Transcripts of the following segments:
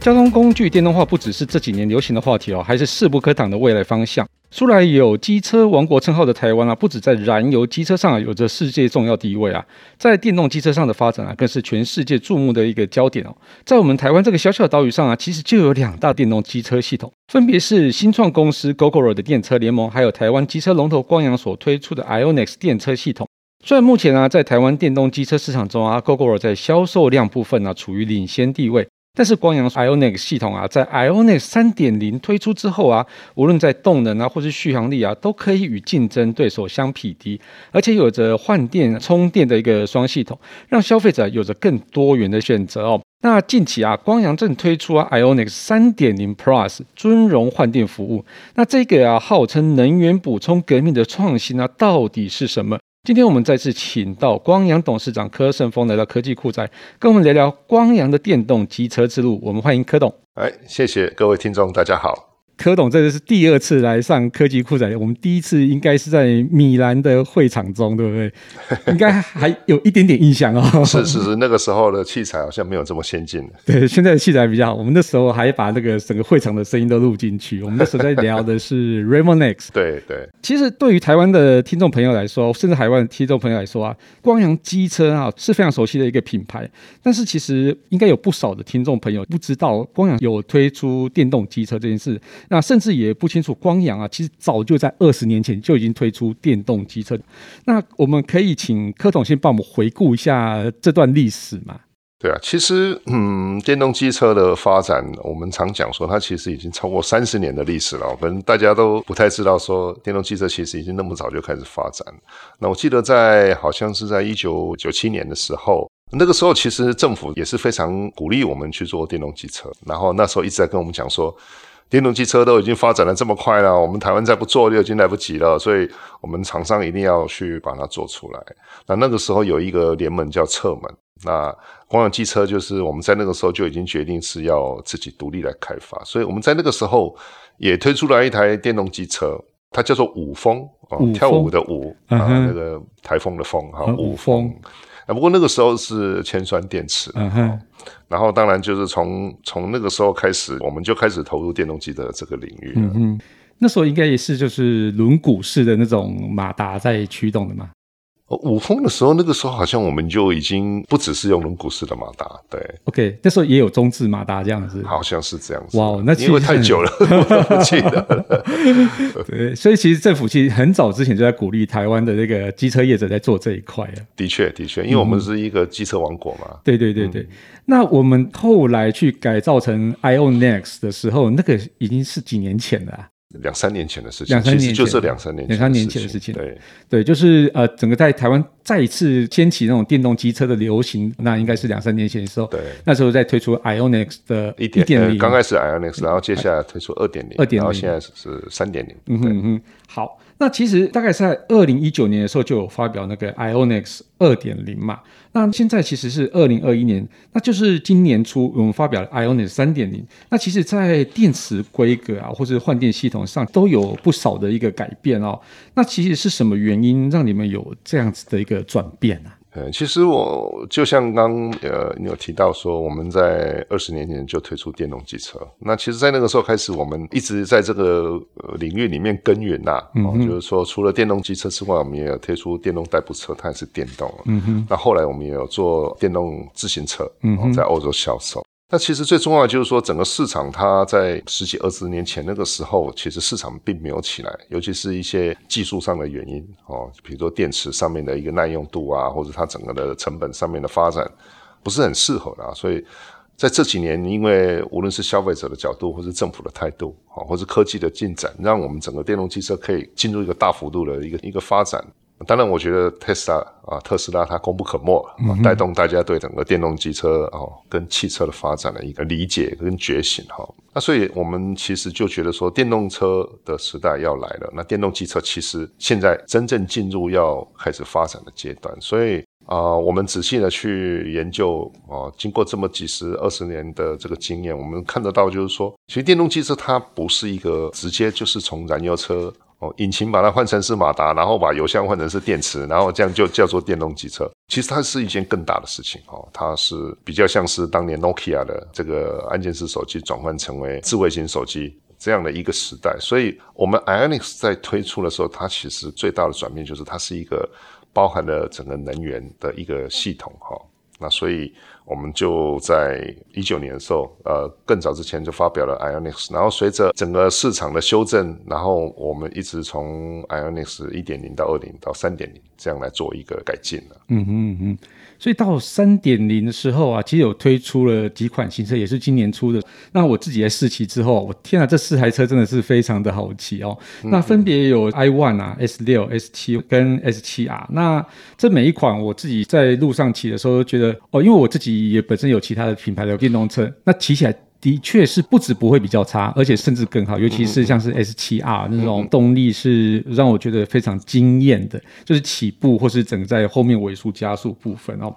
交通工具电动化不只是这几年流行的话题哦，还是势不可挡的未来方向。素来有机车王国称号的台湾啊，不止在燃油机车上啊有着世界重要地位啊，在电动机车上的发展啊，更是全世界注目的一个焦点哦。在我们台湾这个小小的岛屿上啊，其实就有两大电动机车系统，分别是新创公司 Gogoro 的电车联盟，还有台湾机车龙头光阳所推出的 Ionix 电车系统。虽然目前啊，在台湾电动机车市场中啊，Gogoro 在销售量部分呢、啊，处于领先地位。但是光阳 IONIQ 系统啊，在 IONIQ 三点零推出之后啊，无论在动能啊，或是续航力啊，都可以与竞争对手相匹敌，而且有着换电充电的一个双系统，让消费者有着更多元的选择哦。那近期啊，光阳正推出啊 IONIQ 三点零 Plus 尊荣换电服务，那这个啊号称能源补充革命的创新啊，到底是什么？今天我们再次请到光阳董事长柯胜峰来到科技酷宅，跟我们聊聊光阳的电动机车之路。我们欢迎柯董。哎，谢谢各位听众，大家好。柯董，这个是第二次来上科技酷宅，我们第一次应该是在米兰的会场中，对不对？应该还有一点点印象哦。是是是，那个时候的器材好像没有这么先进。对，现在的器材比较好。我们那时候还把那个整个会场的声音都录进去。我们那时候在聊的是 RAMONEX。对对。其实对于台湾的听众朋友来说，甚至海外的听众朋友来说啊，光阳机车啊是非常熟悉的一个品牌。但是其实应该有不少的听众朋友不知道光阳有推出电动机车这件事。那甚至也不清楚，光阳啊，其实早就在二十年前就已经推出电动机车。那我们可以请柯董先帮我们回顾一下这段历史吗？对啊，其实嗯，电动机车的发展，我们常讲说它其实已经超过三十年的历史了。可能大家都不太知道，说电动机车其实已经那么早就开始发展。那我记得在好像是在一九九七年的时候，那个时候其实政府也是非常鼓励我们去做电动机车，然后那时候一直在跟我们讲说。电动汽车都已经发展的这么快了，我们台湾再不做就已经来不及了，所以我们厂商一定要去把它做出来。那那个时候有一个联盟叫侧门，那光阳机车就是我们在那个时候就已经决定是要自己独立来开发，所以我们在那个时候也推出来一台电动机车，它叫做舞风啊，跳舞的舞啊，那个台风的风哈，舞风。不过那个时候是铅酸电池。嗯哼。然后当然就是从从那个时候开始，我们就开始投入电动机的这个领域。嗯嗯。那时候应该也是就是轮毂式的那种马达在驱动的嘛。舞风的时候，那个时候好像我们就已经不只是用轮毂式的马达，对。OK，那时候也有中置马达这样子，好像是这样子。哇那因为太久了，我记得了。对，所以其实政府其实很早之前就在鼓励台湾的那个机车业者在做这一块啊。的确，的确，因为我们是一个机车王国嘛。对对对对。嗯、那我们后来去改造成 IONIQ 的时候，那个已经是几年前了、啊。两三年前的事情，两三年前就这两三年，两三年前的事情。对对，就是呃，整个在台湾再一次掀起那种电动机车的流行，那应该是两三年前的时候。对，那时候在推出 IONIX 的一点零，刚开始 IONIX，然后接下来推出二点零，二点零，然后现在是三点零。嗯哼嗯，好。那其实大概在二零一九年的时候就有发表那个 Ionix 二点零嘛。那现在其实是二零二一年，那就是今年初我们发表了 Ionix 三点零。那其实，在电池规格啊，或者换电系统上都有不少的一个改变哦。那其实是什么原因让你们有这样子的一个转变呢？嗯，其实我就像刚呃，你有提到说，我们在二十年前就推出电动机车。那其实，在那个时候开始，我们一直在这个领域里面耕耘呐、啊。嗯哼，就是说，除了电动机车之外，我们也有推出电动代步车，它也是电动。嗯哼，那后来我们也有做电动自行车，嗯哼，在欧洲销售。那其实最重要的就是说，整个市场它在十几二十年前那个时候，其实市场并没有起来，尤其是一些技术上的原因哦，比如说电池上面的一个耐用度啊，或者它整个的成本上面的发展不是很适合的，啊所以在这几年，因为无论是消费者的角度，或是政府的态度，啊，或是科技的进展，让我们整个电动汽车可以进入一个大幅度的一个一个发展。当然，我觉得特斯拉啊，特斯拉它功不可没，啊，带动大家对整个电动机车哦跟汽车的发展的一个理解跟觉醒哈。那所以我们其实就觉得说，电动车的时代要来了。那电动机车其实现在真正进入要开始发展的阶段，所以啊，我们仔细的去研究啊，经过这么几十二十年的这个经验，我们看得到就是说，其实电动汽车它不是一个直接就是从燃油车。哦，引擎把它换成是马达，然后把油箱换成是电池，然后这样就叫做电动机车。其实它是一件更大的事情哦，它是比较像是当年 Nokia 的这个按键式手机转换成为智慧型手机这样的一个时代。所以，我们 iOnix 在推出的时候，它其实最大的转变就是它是一个包含了整个能源的一个系统哈。那所以。我们就在一九年的时候，呃，更早之前就发表了 Ionix，然后随着整个市场的修正，然后我们一直从 Ionix 一点零到二点零到三点零这样来做一个改进了。嗯哼嗯嗯。所以到三点零的时候啊，其实有推出了几款新车，也是今年出的。那我自己在试骑之后，我天啊，这四台车真的是非常的好骑哦。嗯、那分别有 i One 啊、S 六、S 七跟 S 七 R。那这每一款我自己在路上骑的时候，都觉得哦，因为我自己也本身有其他的品牌的电动车，那骑起来。的确是不止不会比较差，而且甚至更好，尤其是像是 S 七 R 那种动力是让我觉得非常惊艳的，就是起步或是整个在后面尾速加速部分哦。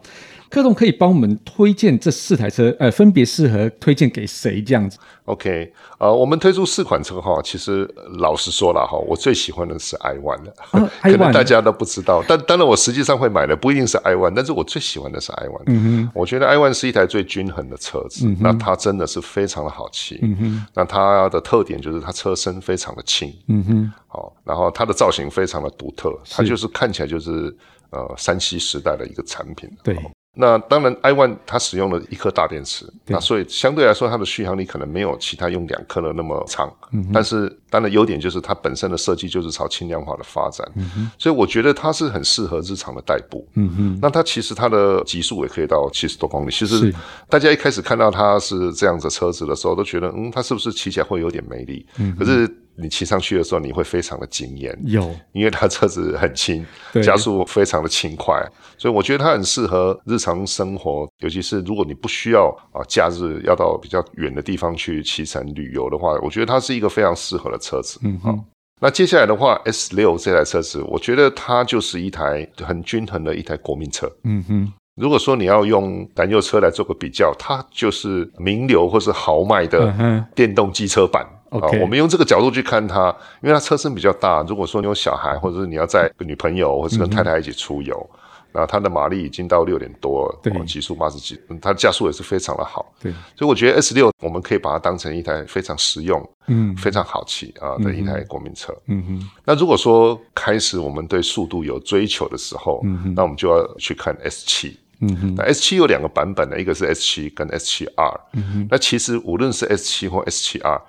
柯总可以帮我们推荐这四台车，呃，分别适合推荐给谁这样子？OK，呃，我们推出四款车哈，其实老实说了哈，我最喜欢的是 i one 的，啊、可能大家都不知道，但当然我实际上会买的不一定是 i one，但是我最喜欢的是 i one。嗯哼，我觉得 i one 是一台最均衡的车子，嗯、那它真的是非常的好骑。嗯哼，那它的特点就是它车身非常的轻。嗯哼，好，然后它的造型非常的独特，它就是看起来就是呃三 C 时代的一个产品。对。那当然，iOne 它使用了一颗大电池，那所以相对来说它的续航力可能没有其他用两颗的那么长。嗯，但是当然优点就是它本身的设计就是朝轻量化的发展。嗯，所以我觉得它是很适合日常的代步。嗯哼，那它其实它的极速也可以到七十多公里。其实大家一开始看到它是这样子车子的时候，都觉得嗯，它是不是骑起来会有点没力？嗯，可是。你骑上去的时候，你会非常的惊艳，有，因为它车子很轻，加速非常的轻快，所以我觉得它很适合日常生活，尤其是如果你不需要啊，假日要到比较远的地方去骑乘旅游的话，我觉得它是一个非常适合的车子。嗯好，那接下来的话，S 六这台车子，我觉得它就是一台很均衡的一台国民车。嗯哼，如果说你要用燃油车来做个比较，它就是名流或是豪迈的电动机车版。Okay. 我们用这个角度去看它，因为它车身比较大。如果说你有小孩，或者是你要载女朋友，或者是跟太太一起出游，那、嗯、它的马力已经到六点多了，对，极速八十几，它加速也是非常的好。对，所以我觉得 S 六我们可以把它当成一台非常实用、嗯，非常好骑啊的一台国民车。嗯哼。那如果说开始我们对速度有追求的时候，嗯哼，那我们就要去看 S 七。嗯哼。那 S 七有两个版本的，一个是 S 七跟 S 七 R。嗯哼。那其实无论是 S 七或 S 七 R。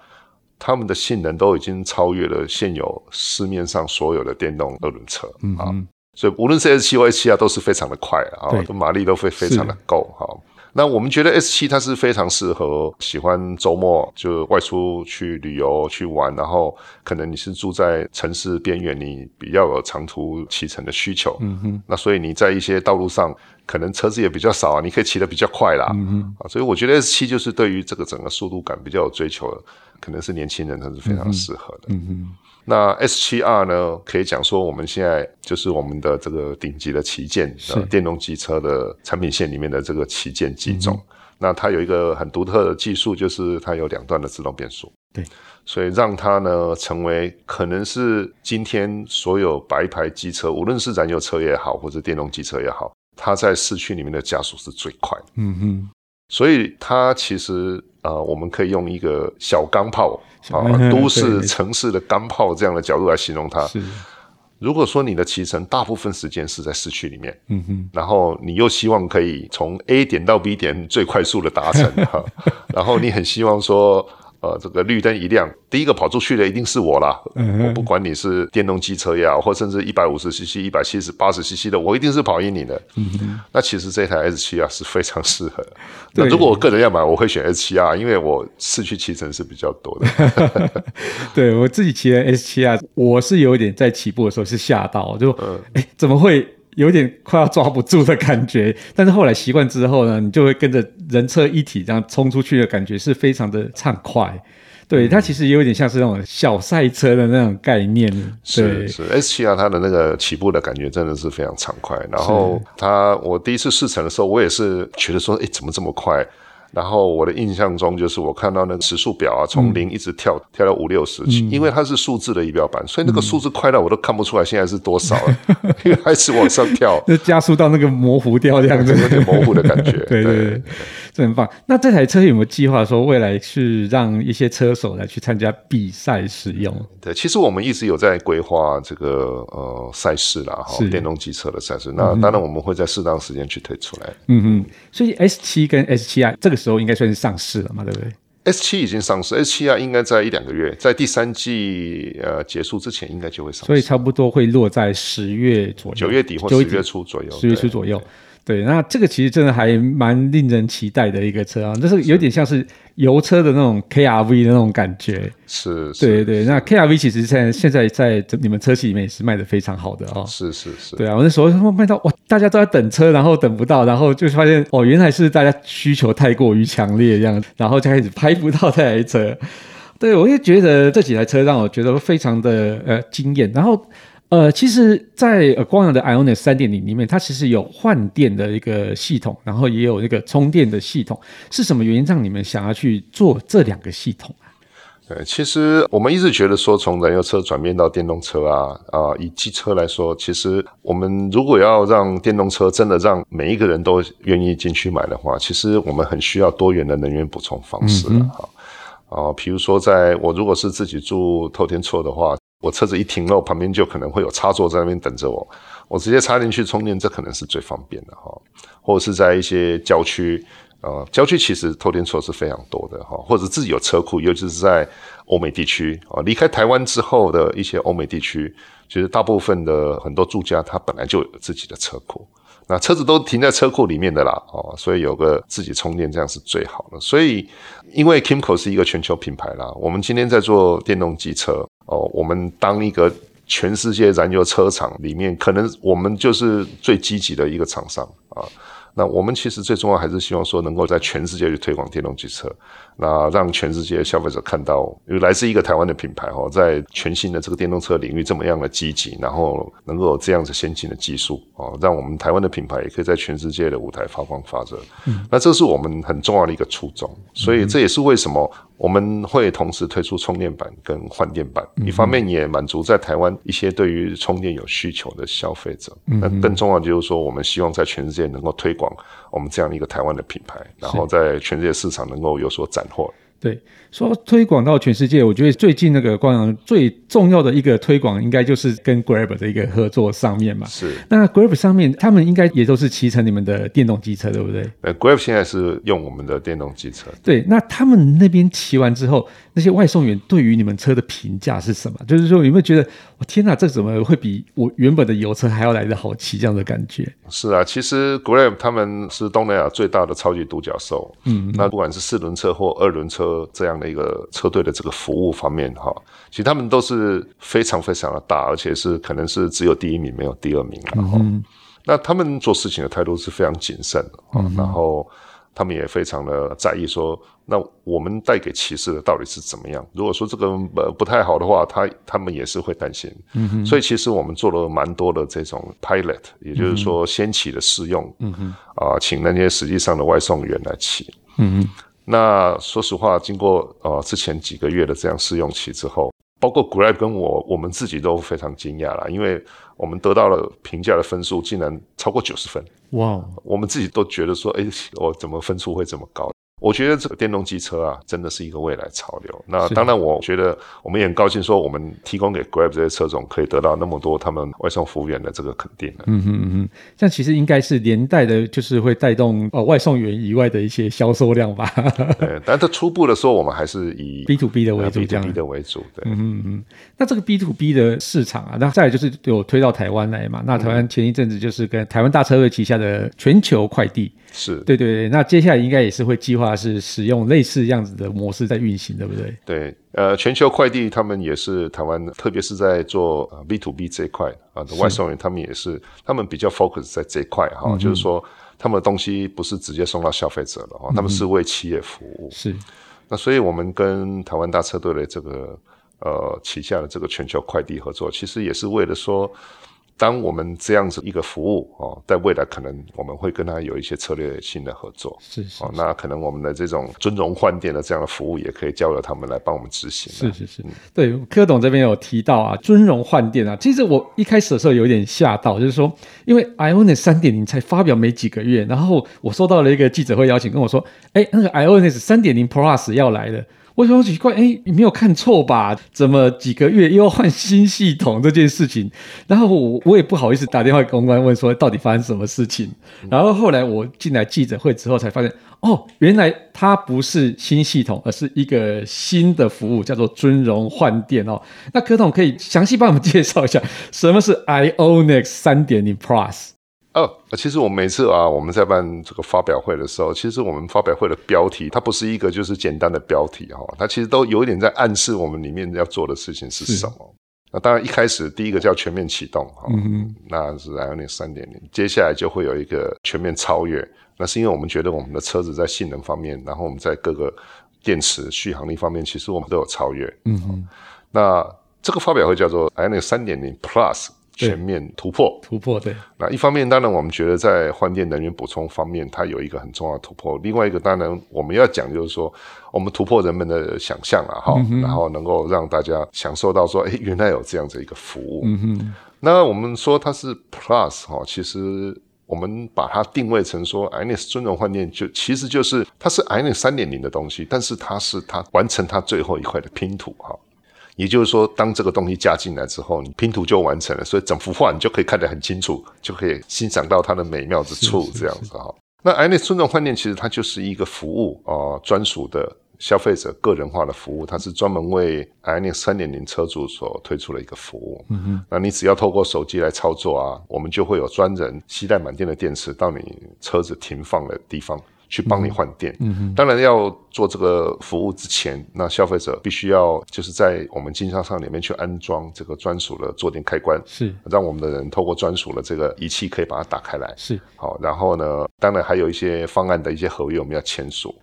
他们的性能都已经超越了现有市面上所有的电动二轮车啊、所以无论是 S 七或 S 七啊，都是非常的快啊，马力都会非常的够哈、哦。那我们觉得 S 七它是非常适合喜欢周末就外出去旅游去玩，然后可能你是住在城市边缘，你比较有长途骑乘的需求，嗯哼，那所以你在一些道路上可能车子也比较少啊，你可以骑得比较快啦，嗯哼，啊，所以我觉得 S 七就是对于这个整个速度感比较有追求的。可能是年轻人，他是非常适合的。嗯嗯。那 S 七 R 呢？可以讲说，我们现在就是我们的这个顶级的旗舰，电动机车的产品线里面的这个旗舰机种。嗯。那它有一个很独特的技术，就是它有两段的自动变速。对。所以让它呢，成为可能是今天所有白牌机车，无论是燃油车也好，或者电动机车也好，它在市区里面的加速是最快的。嗯哼。所以它其实。啊、呃，我们可以用一个小钢炮啊、呃，都市城市的钢炮这样的角度来形容它。是，如果说你的骑乘大部分时间是在市区里面，嗯哼，然后你又希望可以从 A 点到 B 点最快速的达成 哈，然后你很希望说。呃，这个绿灯一亮，第一个跑出去的一定是我啦。嗯、我不管你是电动机车呀，或甚至一百五十 cc、一百七十、八十 cc 的，我一定是跑赢你的。嗯、那其实这台 S 七 R 是非常适合。那如果我个人要买，我会选 S 七 R，因为我市区骑乘是比较多的。对我自己骑的 S 七 R，我是有一点在起步的时候是吓到，就哎、嗯、怎么会？有点快要抓不住的感觉，但是后来习惯之后呢，你就会跟着人车一体这样冲出去的感觉是非常的畅快。对，它其实也有点像是那种小赛车的那种概念。是是，S7R 它的那个起步的感觉真的是非常畅快。然后它我第一次试乘的时候，我也是觉得说，哎，怎么这么快？然后我的印象中就是我看到那个时速表啊，从零一直跳、嗯、跳到五六十，因为它是数字的仪表板，所以那个数字快到我都看不出来现在是多少了，嗯、因为还是往上跳，就加速到那个模糊掉这样子，有点模糊的感觉。对。对对，这很棒。那这台车有没有计划说未来是让一些车手来去参加比赛使用？对，其实我们一直有在规划这个呃赛事啦，哈，电动机车的赛事。那当然我们会在适当时间去推出来。嗯哼，所以 S 七跟 S 七 R 这个。时候应该算是上市了嘛，对不对？S 七已经上市，S 七啊应该在一两个月，在第三季呃结束之前应该就会上市，所以差不多会落在十月左右，九月底或十月初左右，十月初左右。对，那这个其实真的还蛮令人期待的一个车啊，就是有点像是油车的那种 KRV 的那种感觉。是，对对。那 KRV 其实在现在在你们车企里面也是卖的非常好的哦。是是是。对啊，我那时候卖到哇，大家都在等车，然后等不到，然后就发现哦，原来是大家需求太过于强烈这样，然后就开始拍不到这台车。对，我就觉得这几台车让我觉得非常的呃惊艳，然后。呃，其实在，呃光阳的 IONIS 三点零里面，它其实有换电的一个系统，然后也有那个充电的系统。是什么原因让你们想要去做这两个系统啊？对，其实我们一直觉得说，从燃油车转变到电动车啊啊、呃，以机车来说，其实我们如果要让电动车真的让每一个人都愿意进去买的话，其实我们很需要多元的能源补充方式啊。啊、嗯，比如说，在我如果是自己住透天厝的话。我车子一停了，旁边就可能会有插座在那边等着我，我直接插进去充电，这可能是最方便的哈。或者是在一些郊区，呃，郊区其实透天厝是非常多的哈，或者自己有车库，尤其是在欧美地区啊，离开台湾之后的一些欧美地区，其实大部分的很多住家他本来就有自己的车库，那车子都停在车库里面的啦，哦，所以有个自己充电这样是最好的。所以，因为 Kimco 是一个全球品牌啦，我们今天在做电动机车。哦，我们当一个全世界燃油车厂里面，可能我们就是最积极的一个厂商。啊。那我们其实最重要还是希望说，能够在全世界去推广电动机车，那让全世界消费者看到，有来自一个台湾的品牌哦，在全新的这个电动车领域这么样的积极，然后能够有这样子先进的技术哦，让我们台湾的品牌也可以在全世界的舞台发光发热。嗯，那这是我们很重要的一个初衷，所以这也是为什么。我们会同时推出充电板跟换电板，一方面也满足在台湾一些对于充电有需求的消费者。那更重要就是说，我们希望在全世界能够推广我们这样一个台湾的品牌，然后在全世界市场能够有所斩获。对，说推广到全世界，我觉得最近那个光阳最重要的一个推广，应该就是跟 Grab 的一个合作上面嘛。是。那 Grab 上面，他们应该也都是骑乘你们的电动机车，对不对？呃，Grab 现在是用我们的电动机车。对，那他们那边骑完之后，那些外送员对于你们车的评价是什么？就是说，有没有觉得，我天哪，这怎么会比我原本的油车还要来得好骑？这样的感觉？是啊，其实 Grab 他们是东南亚最大的超级独角兽。嗯，那不管是四轮车或二轮车这样的一个车队的这个服务方面，哈，其实他们都是非常非常的大，而且是可能是只有第一名没有第二名。然后，嗯，那他们做事情的态度是非常谨慎的。嗯，然后。他们也非常的在意，说那我们带给骑士的到底是怎么样？如果说这个呃不太好的话，他他们也是会担心。所以其实我们做了蛮多的这种 pilot，也就是说先骑的试用。啊、呃，请那些实际上的外送员来骑。嗯哼。那说实话，经过呃之前几个月的这样试用期之后，包括 Grab 跟我我们自己都非常惊讶了，因为。我们得到了评价的分数竟然超过九十分，哇！我们自己都觉得说，哎，我怎么分数会这么高？我觉得这个电动机车啊，真的是一个未来潮流。那当然，我觉得我们也很高兴，说我们提供给 Grab 这些车种，可以得到那么多他们外送服务员的这个肯定。嗯哼嗯哼，这样其实应该是连带的，就是会带动呃外送员以外的一些销售量吧。对，但它初步的时候，我们还是以 B to B 的为主，这样 B to B 的为主。对，嗯嗯嗯。那这个 B to B 的市场啊，那再来就是有推到台湾来嘛？那台湾前一阵子就是跟台湾大车队旗下的全球快递。是对对对，那接下来应该也是会计划是使用类似这样子的模式在运行，对不对？对，呃，全球快递他们也是台湾，特别是在做 B to B 这一块啊的外送员，他们也是他们比较 focus 在这一块哈，嗯、就是说他们的东西不是直接送到消费者的哈，他们是为企业服务。嗯、是，那所以我们跟台湾大车队的这个呃旗下的这个全球快递合作，其实也是为了说。当我们这样子一个服务哦，在未来可能我们会跟他有一些策略性的合作，是是，那可能我们的这种尊荣换电的这样的服务也可以交由他们来帮我们执行。是是是，嗯、对，柯董这边有提到啊，尊荣换电啊，其实我一开始的时候有点吓到，就是说，因为 Ionis 三点零才发表没几个月，然后我收到了一个记者会邀请，跟我说，哎，那个 Ionis 三点零 Plus 要来了。我想奇怪，哎，你没有看错吧？怎么几个月又要换新系统这件事情？然后我我也不好意思打电话给公关问说到底发生什么事情。然后后来我进来记者会之后才发现，哦，原来它不是新系统，而是一个新的服务，叫做尊荣换电哦。那柯董可以详细帮我们介绍一下什么是 ionix 三点零 Plus？哦，其实我们每次啊，我们在办这个发表会的时候，其实我们发表会的标题，它不是一个就是简单的标题哈，它其实都有一点在暗示我们里面要做的事情是什么。那当然一开始第一个叫全面启动哈，嗯哼那是 IONIQ 三点零，接下来就会有一个全面超越，那是因为我们觉得我们的车子在性能方面，然后我们在各个电池续航力方面，其实我们都有超越。嗯哼，那这个发表会叫做 IONIQ 三点零 Plus。全面突破，突破对。那一方面，当然我们觉得在换电能源补充方面，它有一个很重要的突破。另外一个，当然我们要讲就是说，我们突破人们的想象了哈，嗯、然后能够让大家享受到说，哎，原来有这样子一个服务。嗯哼。那我们说它是 Plus 哈，其实我们把它定位成说，IONIQ 尊荣换电就其实就是它是 IONIQ 三点零的东西，但是它是它完成它最后一块的拼图哈。也就是说，当这个东西加进来之后，你拼图就完成了，所以整幅画你就可以看得很清楚，就可以欣赏到它的美妙之处，这样子哈。那 IONIQ 尊重换电其实它就是一个服务啊，专属的消费者个人化的服务，它是专门为 IONIQ 三点零车主所推出的一个服务。嗯哼，那你只要透过手机来操作啊，我们就会有专人携带满电的电池到你车子停放的地方。去帮你换电，嗯嗯，当然要做这个服务之前，那消费者必须要就是在我们经销商里面去安装这个专属的坐垫开关，是。让我们的人透过专属的这个仪器可以把它打开来，是。好，然后呢，当然还有一些方案的一些合约我们要签署。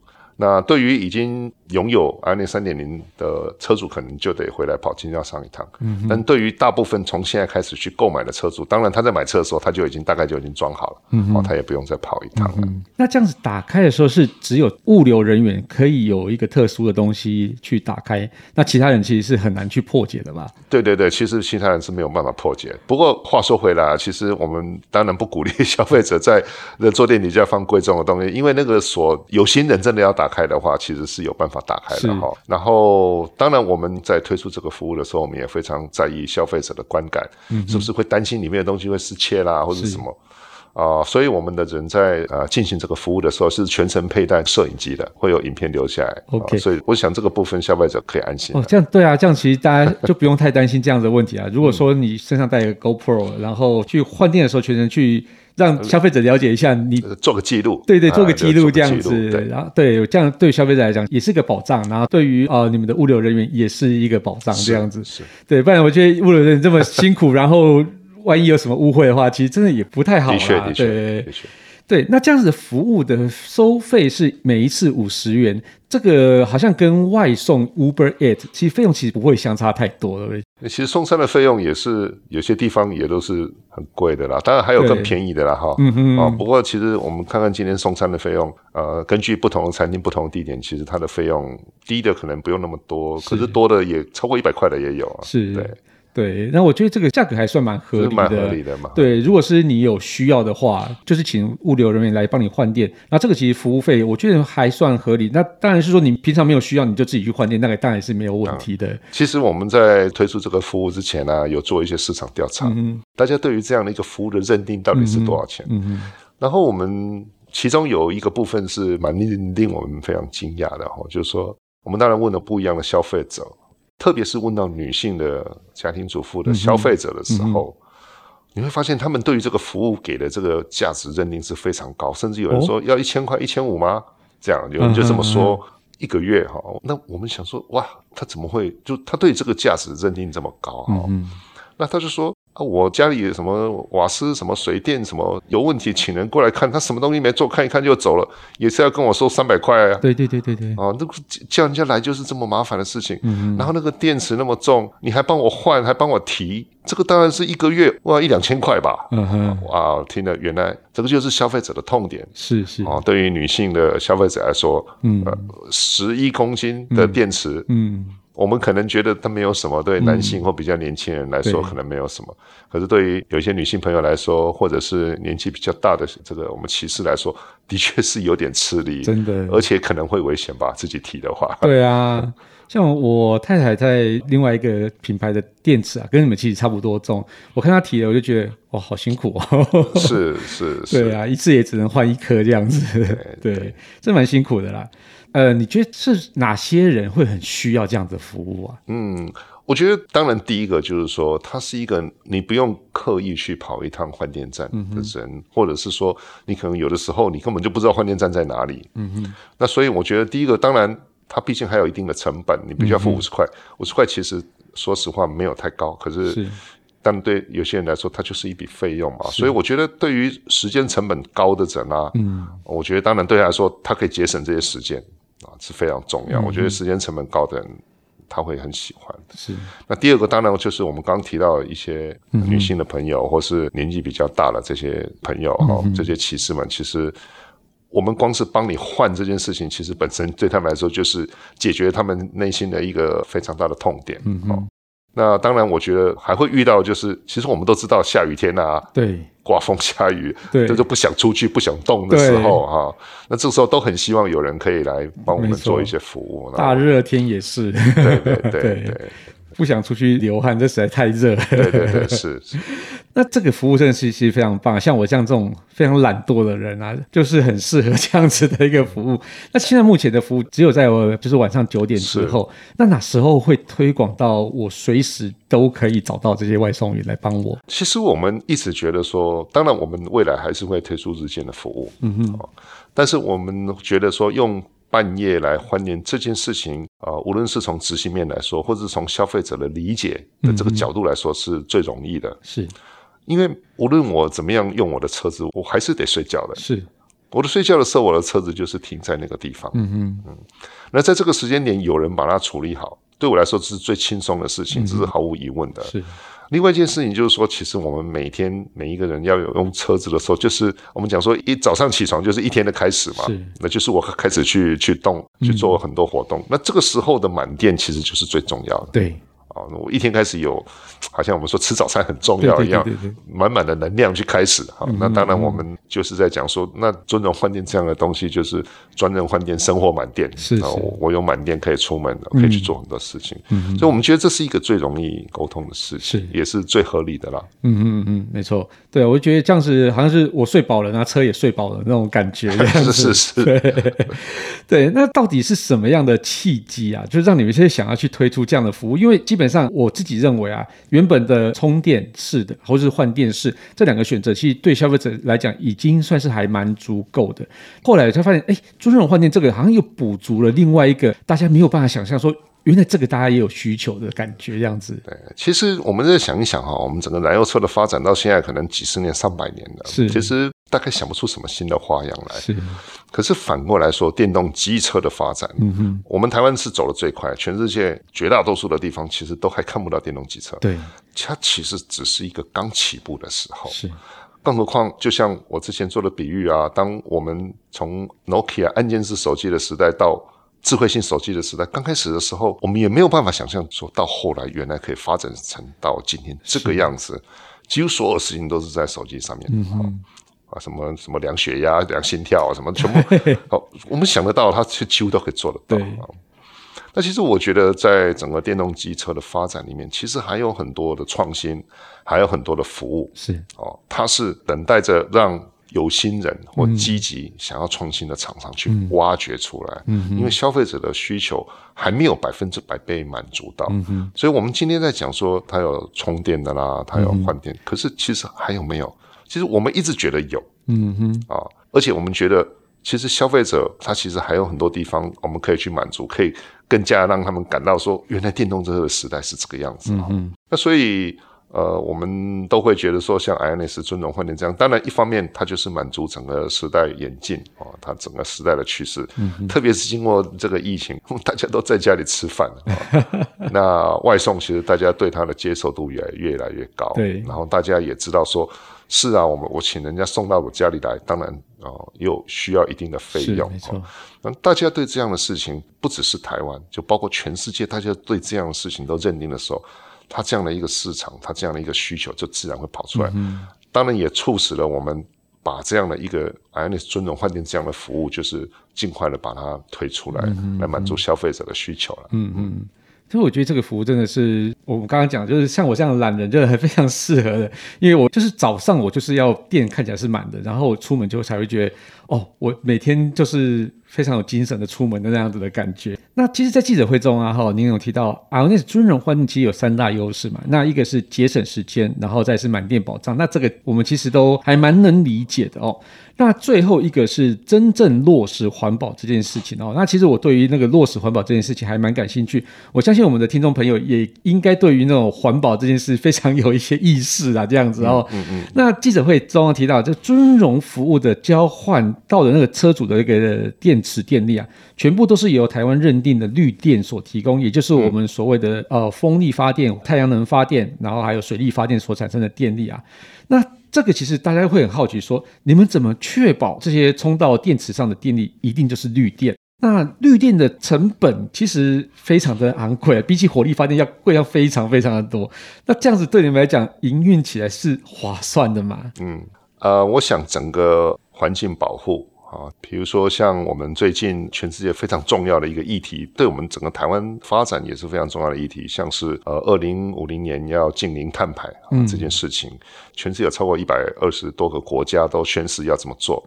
那对于已经拥有 IONIQ 三点零的车主，可能就得回来跑经销商一趟。嗯，但对于大部分从现在开始去购买的车主，当然他在买车的时候，他就已经大概就已经装好了，嗯哼，哦，他也不用再跑一趟了。嗯。那这样子打开的时候，是只有物流人员可以有一个特殊的东西去打开，那其他人其实是很难去破解的吧？对对对，其实其他人是没有办法破解。不过话说回来，其实我们当然不鼓励 消费者在那坐垫底下放贵重的东西，因为那个锁有心人真的要打开的话，其实是有办法打开的哈。然后，当然我们在推出这个服务的时候，我们也非常在意消费者的观感，嗯、是不是会担心里面的东西会失窃啦，或者什么啊、呃？所以我们的人在呃进行这个服务的时候，是全程佩戴摄影机的，会有影片留下来。OK，、呃、所以我想这个部分消费者可以安心。哦，这样对啊，这样其实大家就不用太担心这样的问题啊。如果说你身上带一个 GoPro，然后去换电的时候，全程去。让消费者了解一下，你做个记录，对对，做个记录这样子，然后对，这样对消费者来讲也是个保障，然后对于呃你们的物流人员也是一个保障，这样子，是，对，不然我觉得物流人员这么辛苦，然后万一有什么误会的话，其实真的也不太好啦，对。对，那这样子的服务的收费是每一次五十元，这个好像跟外送 Uber Eats 其实费用其实不会相差太多的。其实送餐的费用也是有些地方也都是很贵的啦，当然还有更便宜的啦哈。嗯嗯啊，不过其实我们看看今天送餐的费用，呃，根据不同的餐厅、不同的地点，其实它的费用低的可能不用那么多，是可是多的也超过一百块的也有啊。是，对。对，那我觉得这个价格还算蛮合理的，蛮合理的嘛。对，如果是你有需要的话，就是请物流人员来帮你换电，那这个其实服务费我觉得还算合理。那当然是说你平常没有需要，你就自己去换电，那个当然是没有问题的。嗯、其实我们在推出这个服务之前呢、啊，有做一些市场调查，嗯、大家对于这样的一个服务的认定到底是多少钱？嗯嗯，然后我们其中有一个部分是蛮令令我们非常惊讶的哈，就是说我们当然问了不一样的消费者。特别是问到女性的家庭主妇的消费者的时候，嗯嗯、你会发现他们对于这个服务给的这个价值认定是非常高，甚至有人说要一千块、一千五吗？这样有人就这么说，一个月哈。那我们想说，哇，他怎么会就他对这个价值认定这么高哈？那他就说。啊，我家里有什么瓦斯、什么水电、什么有问题，请人过来看，他什么东西没做，看一看就走了，也是要跟我收三百块啊。对对对对对。啊，那个叫人家来就是这么麻烦的事情。嗯嗯。然后那个电池那么重，你还帮我换，还帮我提，这个当然是一个月哇一两千块吧。嗯哼。哇，听了原来这个就是消费者的痛点。是是。啊，对于女性的消费者来说，嗯，十一公斤的电池，嗯。我们可能觉得它没有什么，对男性或比较年轻人来说可能没有什么，嗯、可是对于有一些女性朋友来说，或者是年纪比较大的这个我们骑士来说，的确是有点吃力，真的，而且可能会危险吧，自己提的话。对啊，像我太太在另外一个品牌的电池啊，跟你们其实差不多重，我看她提了，我就觉得哇，好辛苦哦。是是是，对啊，一次也只能换一颗这样子，对，对，这蛮辛苦的啦。呃，你觉得是哪些人会很需要这样的服务啊？嗯，我觉得当然第一个就是说，他是一个你不用刻意去跑一趟换电站的人，嗯、或者是说你可能有的时候你根本就不知道换电站在哪里。嗯哼，那所以我觉得第一个，当然它毕竟还有一定的成本，你必须要付五十块。五十块其实说实话没有太高，可是，是但对有些人来说，它就是一笔费用嘛。所以我觉得对于时间成本高的人啊，嗯，我觉得当然对他来说，他可以节省这些时间。啊，是非常重要。嗯、我觉得时间成本高的人，他会很喜欢。是。那第二个当然就是我们刚刚提到一些女性的朋友，嗯、或是年纪比较大的这些朋友哈，这些骑士们，其实我们光是帮你换这件事情，其实本身对他们来说就是解决他们内心的一个非常大的痛点。嗯哼。那当然，我觉得还会遇到，就是其实我们都知道下雨天啊，对，刮风下雨，对，就是不想出去、不想动的时候哈。那这个时候都很希望有人可以来帮我们做一些服务。大热天也是，对对对对。不想出去流汗，这实在太热了。对对对，是。是 那这个服务真的是其实非常棒，像我像这种非常懒惰的人啊，就是很适合这样子的一个服务。那现在目前的服务只有在我就是晚上九点之后，那哪时候会推广到我随时都可以找到这些外送员来帮我？其实我们一直觉得说，当然我们未来还是会推出日间的服务，嗯哼，但是我们觉得说用。半夜来换电这件事情啊、呃，无论是从执行面来说，或者是从消费者的理解的这个角度来说，是最容易的。嗯、是，因为无论我怎么样用我的车子，我还是得睡觉的。是，我的睡觉的时候，我的车子就是停在那个地方。嗯嗯嗯，那在这个时间点，有人把它处理好，对我来说这是最轻松的事情，这是毫无疑问的。是。另外一件事情就是说，其实我们每天每一个人要有用车子的时候，就是我们讲说一早上起床就是一天的开始嘛，那就是我开始去去动去做很多活动，嗯、那这个时候的满电其实就是最重要的。对。啊，我一天开始有，好像我们说吃早餐很重要一样，满满的能量去开始。好，那当然我们就是在讲说，那尊荣换店这样的东西，就是专人换店，生活满电。是，是，我有满电可以出门，可以去做很多事情。嗯，所以我们觉得这是一个最容易沟通的事情，是，也是最合理的啦。嗯嗯嗯，没错。对，我觉得这样子好像是我睡饱了，那车也睡饱了那种感觉。是是是。对，对，那到底是什么样的契机啊？就是让你们现在想要去推出这样的服务，因为基本。基本上，我自己认为啊，原本的充电式的或者是换电式这两个选择，其实对消费者来讲已经算是还蛮足够的。后来才发现，哎，尊荣换电这个好像又补足了另外一个大家没有办法想象说。原来这个大家也有需求的感觉，这样子。对，其实我们再想一想哈，我们整个燃油车的发展到现在可能几十年、上百年了，是，其实大概想不出什么新的花样来。是。可是反过来说，电动机车的发展，嗯哼，我们台湾是走的最快，全世界绝大多数的地方其实都还看不到电动机车。对。它其实只是一个刚起步的时候。是。更何况，就像我之前做的比喻啊，当我们从 Nokia 按键式手机的时代到智慧型手机的时代，刚开始的时候，我们也没有办法想象说到后来原来可以发展成到今天这个样子，几乎所有事情都是在手机上面。嗯哼啊，什么什么量血压、量心跳啊，什么全部，好，我们想得到，它几乎都可以做得到。对。那其实我觉得，在整个电动机车的发展里面，其实还有很多的创新，还有很多的服务。是哦，它是等待着让有心人或积极想要创新的厂商去挖掘出来。嗯，因为消费者的需求还没有百分之百被满足到。嗯。所以我们今天在讲说，它有充电的啦，它有换电，可是其实还有没有？其实我们一直觉得有。嗯哼。啊，而且我们觉得。其实消费者他其实还有很多地方我们可以去满足，可以更加让他们感到说，原来电动车的时代是这个样子。嗯嗯。那所以呃，我们都会觉得说，像 IONIS 尊荣换电这样，当然一方面它就是满足整个时代演进啊，它整个时代的趋势。嗯。特别是经过这个疫情，大家都在家里吃饭啊，那外送其实大家对它的接受度也越来越高。对。然后大家也知道说。是啊，我们我请人家送到我家里来，当然哦，又需要一定的费用。没错，那大家对这样的事情，不只是台湾，就包括全世界，大家对这样的事情都认定的时候，它这样的一个市场，它这样的一个需求，就自然会跑出来。嗯，当然也促使了我们把这样的一个 IONIS 尊荣换电这样的服务，就是尽快的把它推出来，嗯，来满足消费者的需求了。嗯嗯。所以我觉得这个服务真的是我们刚刚讲，就是像我这样懒人，就是非常适合的。因为我就是早上我就是要电看起来是满的，然后我出门就才会觉得，哦，我每天就是非常有精神的出门的那样子的感觉。那其实，在记者会中啊，哈，您有提到 IONIS 尊荣换电其实有三大优势嘛。那一个是节省时间，然后再是满电保障。那这个我们其实都还蛮能理解的哦。那最后一个是真正落实环保这件事情哦。那其实我对于那个落实环保这件事情还蛮感兴趣。我相信我们的听众朋友也应该对于那种环保这件事非常有一些意识啊，这样子哦。嗯嗯。那记者会中提到，这尊荣服务的交换到了那个车主的一个电池电力啊，全部都是由台湾认定的绿电所提供，也就是我们所谓的呃风力发电、太阳能发电，然后还有水力发电所产生的电力啊。那这个其实大家会很好奇，说你们怎么确保这些充到电池上的电力一定就是绿电？那绿电的成本其实非常的昂贵，比起火力发电要贵要非常非常的多。那这样子对你们来讲，营运起来是划算的吗？嗯，呃，我想整个环境保护。啊，比如说像我们最近全世界非常重要的一个议题，对我们整个台湾发展也是非常重要的议题，像是呃，二零五零年要净零碳排啊这件事情，全世界有超过一百二十多个国家都宣誓要这么做，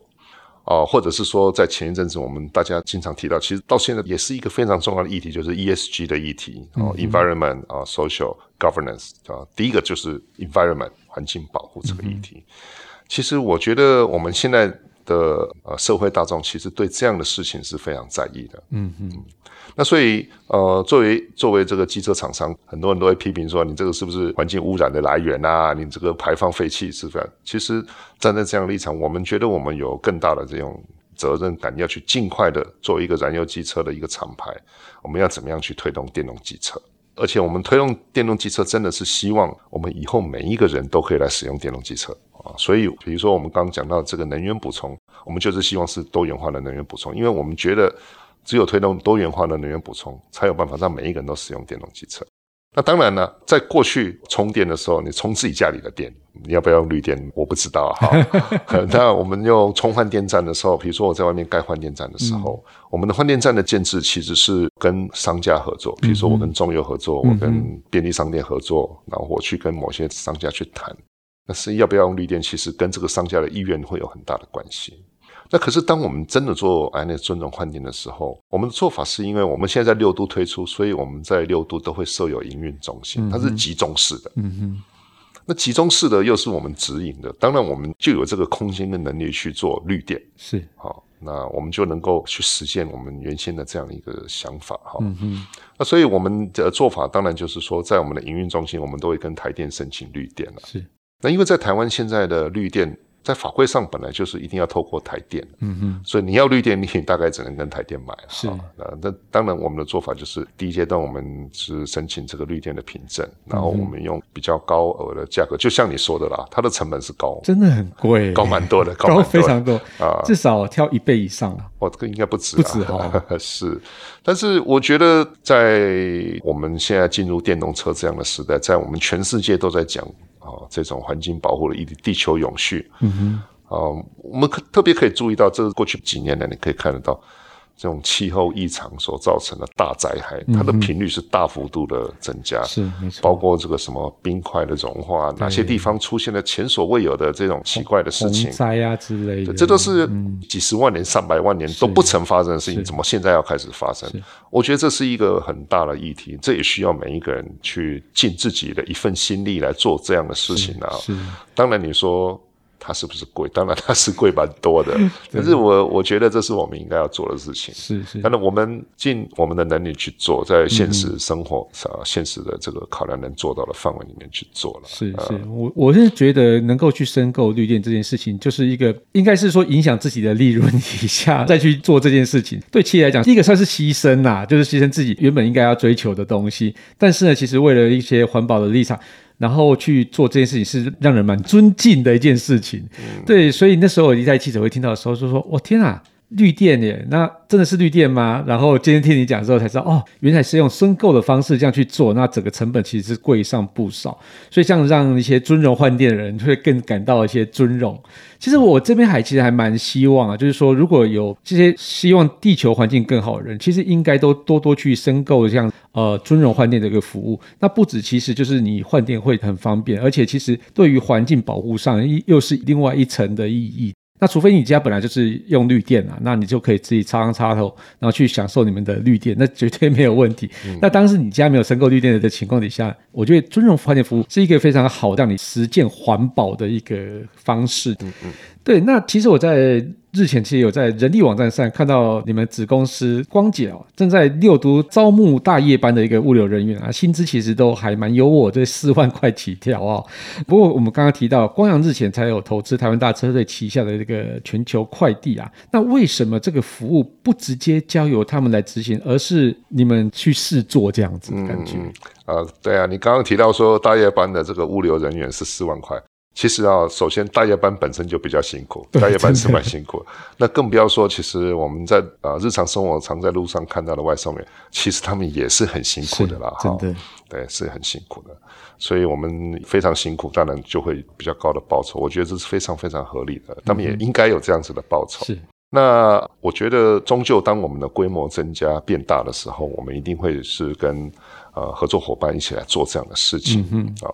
啊，或者是说在前一阵子我们大家经常提到，其实到现在也是一个非常重要的议题，就是 ESG 的议题啊，environment 啊，social governance 啊，第一个就是 environment 环境保护这个议题，其实我觉得我们现在。的呃，社会大众其实对这样的事情是非常在意的。嗯嗯，那所以呃，作为作为这个机车厂商，很多人都会批评说，你这个是不是环境污染的来源啊？你这个排放废气是不是？其实站在这样的立场，我们觉得我们有更大的这种责任感，要去尽快的做一个燃油机车的一个厂牌。我们要怎么样去推动电动机车？而且我们推动电动机车，真的是希望我们以后每一个人都可以来使用电动机车。啊，所以比如说我们刚刚讲到这个能源补充，我们就是希望是多元化的能源补充，因为我们觉得只有推动多元化的能源补充，才有办法让每一个人都使用电动汽车。那当然了，在过去充电的时候，你充自己家里的电，你要不要用绿电？我不知道哈。那我们用充换电站的时候，比如说我在外面盖换电站的时候，嗯、我们的换电站的建制其实是跟商家合作，比如说我跟中油合作，嗯、我跟便利商店合作，然后我去跟某些商家去谈。那是要不要用绿电，其实跟这个商家的意愿会有很大的关系。那可是当我们真的做 IONIS 尊荣换电的时候，我们的做法是因为我们现在在六都推出，所以我们在六都都会设有营运中心，它是集中式的。嗯哼。那集中式的又是我们直营的，当然我们就有这个空间跟能力去做绿电。是。好，那我们就能够去实现我们原先的这样一个想法。哈。嗯哼。那所以我们的做法当然就是说，在我们的营运中心，我们都会跟台电申请绿电了。是。那因为在台湾现在的绿电在法规上本来就是一定要透过台电，嗯哼，所以你要绿电，你大概只能跟台电买。是，那当然我们的做法就是第一阶段我们是申请这个绿电的凭证，然后我们用比较高额的价格，就像你说的啦，它的成本是高，真的很贵，高蛮多的，高非常多啊，至少挑一倍以上。哦，这个应该不止，不止哈，是。但是我觉得在我们现在进入电动车这样的时代，在我们全世界都在讲。啊，这种环境保护的议题，地球永续。嗯哼，啊，我们可特别可以注意到，这是过去几年来，你可以看得到。这种气候异常所造成的大灾害，它的频率是大幅度的增加，是没错。包括这个什么冰块的融化，哪些地方出现了前所未有的这种奇怪的事情，灾啊之类的，这都是几十万年、上百万年都不曾发生的事情，怎么现在要开始发生？我觉得这是一个很大的议题，这也需要每一个人去尽自己的一份心力来做这样的事情啊。当然你说。它是不是贵？当然它是贵蛮多的，但是我我觉得这是我们应该要做的事情。是是，当然我们尽我们的能力去做，在现实生活上、嗯、现实的这个考量能做到的范围里面去做了。是是，我我是觉得能够去申购绿电这件事情，就是一个应该是说影响自己的利润以下再去做这件事情。对企业来讲，第一个算是牺牲呐、啊，就是牺牲自己原本应该要追求的东西。但是呢，其实为了一些环保的立场。然后去做这件事情是让人蛮尊敬的一件事情，嗯、对，所以那时候我一在记者会听到的时候就说：“我天啊！”绿电耶，那真的是绿电吗？然后今天听你讲之后才知道，哦，原来是用申购的方式这样去做，那整个成本其实是贵上不少。所以这样让一些尊荣换电的人会更感到一些尊荣。其实我这边还其实还蛮希望啊，就是说如果有这些希望地球环境更好的人，其实应该都多多去申购这样呃尊荣换电的一个服务。那不止其实就是你换电会很方便，而且其实对于环境保护上又是另外一层的意义。那除非你家本来就是用绿电啊，那你就可以自己插上插头，然后去享受你们的绿电，那绝对没有问题。嗯、那当时你家没有申购绿电的情况底下，我觉得尊荣换电服务是一个非常好让你实践环保的一个方式。嗯嗯，对。那其实我在。日前其实有在人力网站上看到你们子公司光頡哦，正在六都招募大夜班的一个物流人员啊，薪资其实都还蛮优渥，这四万块起跳哦。不过我们刚刚提到光阳日前才有投资台湾大车队旗下的这个全球快递啊，那为什么这个服务不直接交由他们来执行，而是你们去试做这样子的感觉？啊、呃，对啊，你刚刚提到说大夜班的这个物流人员是四万块。其实啊，首先大夜班本身就比较辛苦，大夜班是蛮辛苦。那更不要说，其实我们在啊日常生活常在路上看到的外送员，其实他们也是很辛苦的啦，哈。对，是很辛苦的。所以我们非常辛苦，当然就会比较高的报酬。我觉得这是非常非常合理的，他们也应该有这样子的报酬。是。那我觉得，终究当我们的规模增加变大的时候，我们一定会是跟呃合作伙伴一起来做这样的事情。嗯啊，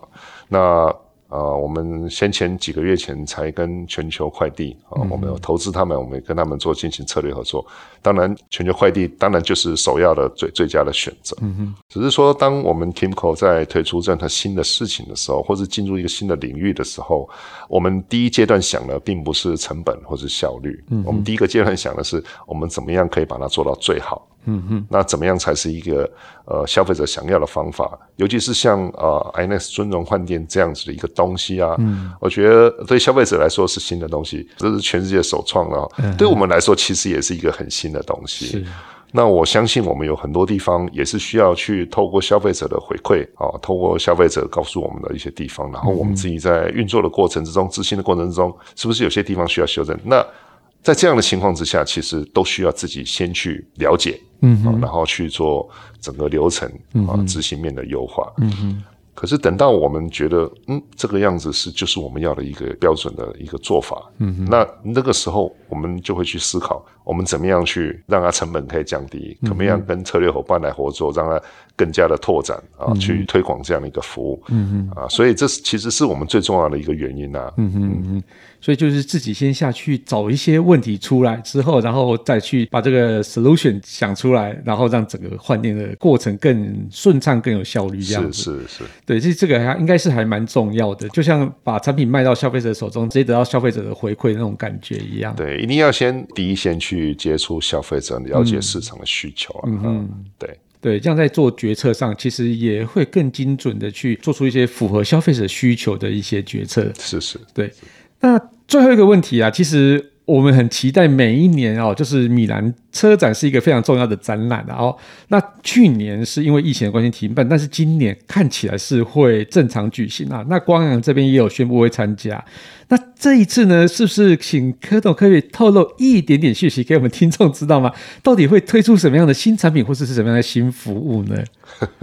那。呃，我们先前几个月前才跟全球快递啊，我们有投资他们，我们也跟他们做进行策略合作。当然，全球快递当然就是首要的最最佳的选择。嗯哼。只是说，当我们 Kimco 在推出任何新的事情的时候，或是进入一个新的领域的时候，我们第一阶段想的并不是成本或是效率。嗯。我们第一个阶段想的是，我们怎么样可以把它做到最好。嗯哼，那怎么样才是一个呃消费者想要的方法？尤其是像呃 iNEXT 尊荣换电这样子的一个东西啊，嗯，我觉得对消费者来说是新的东西，这是全世界首创的，嗯，对我们来说其实也是一个很新的东西。是，那我相信我们有很多地方也是需要去透过消费者的回馈啊，透过消费者告诉我们的一些地方，然后我们自己在运作的过程之中，执行的过程之中，是不是有些地方需要修正？那在这样的情况之下，其实都需要自己先去了解。嗯、啊，然后去做整个流程啊，执行面的优化。嗯哼。可是等到我们觉得，嗯，这个样子是就是我们要的一个标准的一个做法。嗯哼。那那个时候，我们就会去思考，我们怎么样去让它成本可以降低，怎么样跟策略伙伴来合作，让它更加的拓展啊，去推广这样的一个服务。嗯嗯。啊，所以这是其实是我们最重要的一个原因啊。嗯嗯嗯。所以就是自己先下去找一些问题出来之后，然后再去把这个 solution 想出来，然后让整个换电的过程更顺畅、更有效率。这样子是是是，对，这这个还应该是还蛮重要的，就像把产品卖到消费者手中，直接得到消费者的回馈那种感觉一样。对，一定要先第一先去接触消费者，了解市场的需求啊。嗯嗯，对对，这样在做决策上，其实也会更精准的去做出一些符合消费者需求的一些决策。是是，对。那最后一个问题啊，其实。我们很期待每一年哦，就是米兰车展是一个非常重要的展览的哦。那去年是因为疫情的关系停办，但是今年看起来是会正常举行啊。那光阳这边也有宣布会参加。那这一次呢，是不是请柯董可以透露一点点讯息给我们听众知道吗？到底会推出什么样的新产品，或者是什么样的新服务呢？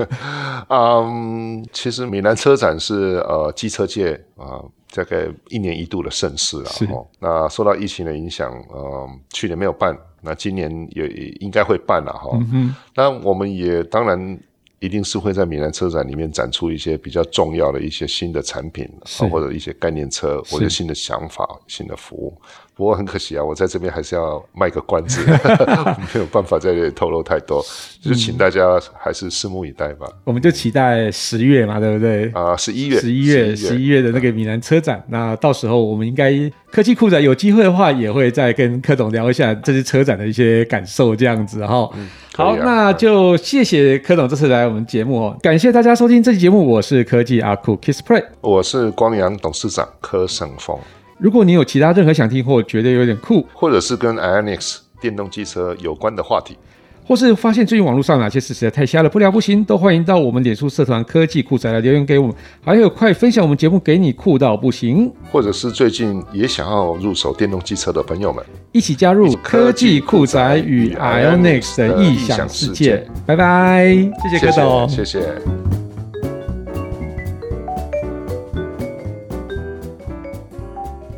嗯，其实米兰车展是呃机车界啊。大概一年一度的盛事了，哦，那受到疫情的影响，呃，去年没有办，那今年也应该会办了哈。嗯，那我们也当然一定是会在米兰车展里面展出一些比较重要的一些新的产品，或者一些概念车，或者新的想法、新的服务。不过很可惜啊，我在这边还是要卖个关子，没有办法在这里透露太多，就请大家还是拭目以待吧。我们就期待十月嘛，对不对？啊，十一月，十一月，十一月的那个米兰车展，那到时候我们应该科技酷展有机会的话，也会再跟柯总聊一下这次车展的一些感受，这样子哈。好，那就谢谢柯总这次来我们节目哦，感谢大家收听这期节目，我是科技阿酷 KissPlay，我是光阳董事长柯胜峰。如果你有其他任何想听或觉得有点酷，或者是跟 IONIQ 电动机车有关的话题，或是发现最近网络上哪些事实在太瞎了不聊不行，都欢迎到我们脸书社团科技酷宅来留言给我们。还有快分享我们节目给你酷到不行，或者是最近也想要入手电动机车的朋友们，一起加入科技酷宅与 IONIQ 的异想世界。拜拜，谢谢柯董，谢谢。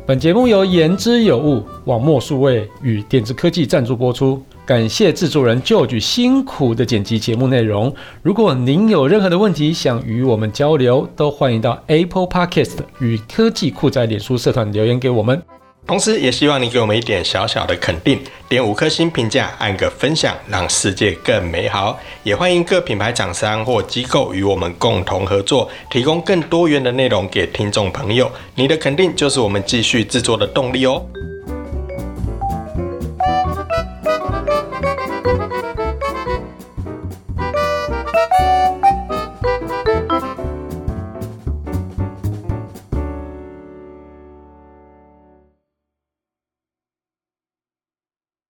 本节目由言之有物、网墨数位与点子科技赞助播出，感谢制作人旧举辛苦的剪辑节目内容。如果您有任何的问题想与我们交流，都欢迎到 Apple Podcast 与科技酷仔脸书社团留言给我们。同时，也希望你给我们一点小小的肯定，点五颗星评价，按个分享，让世界更美好。也欢迎各品牌厂商或机构与我们共同合作，提供更多元的内容给听众朋友。你的肯定就是我们继续制作的动力哦。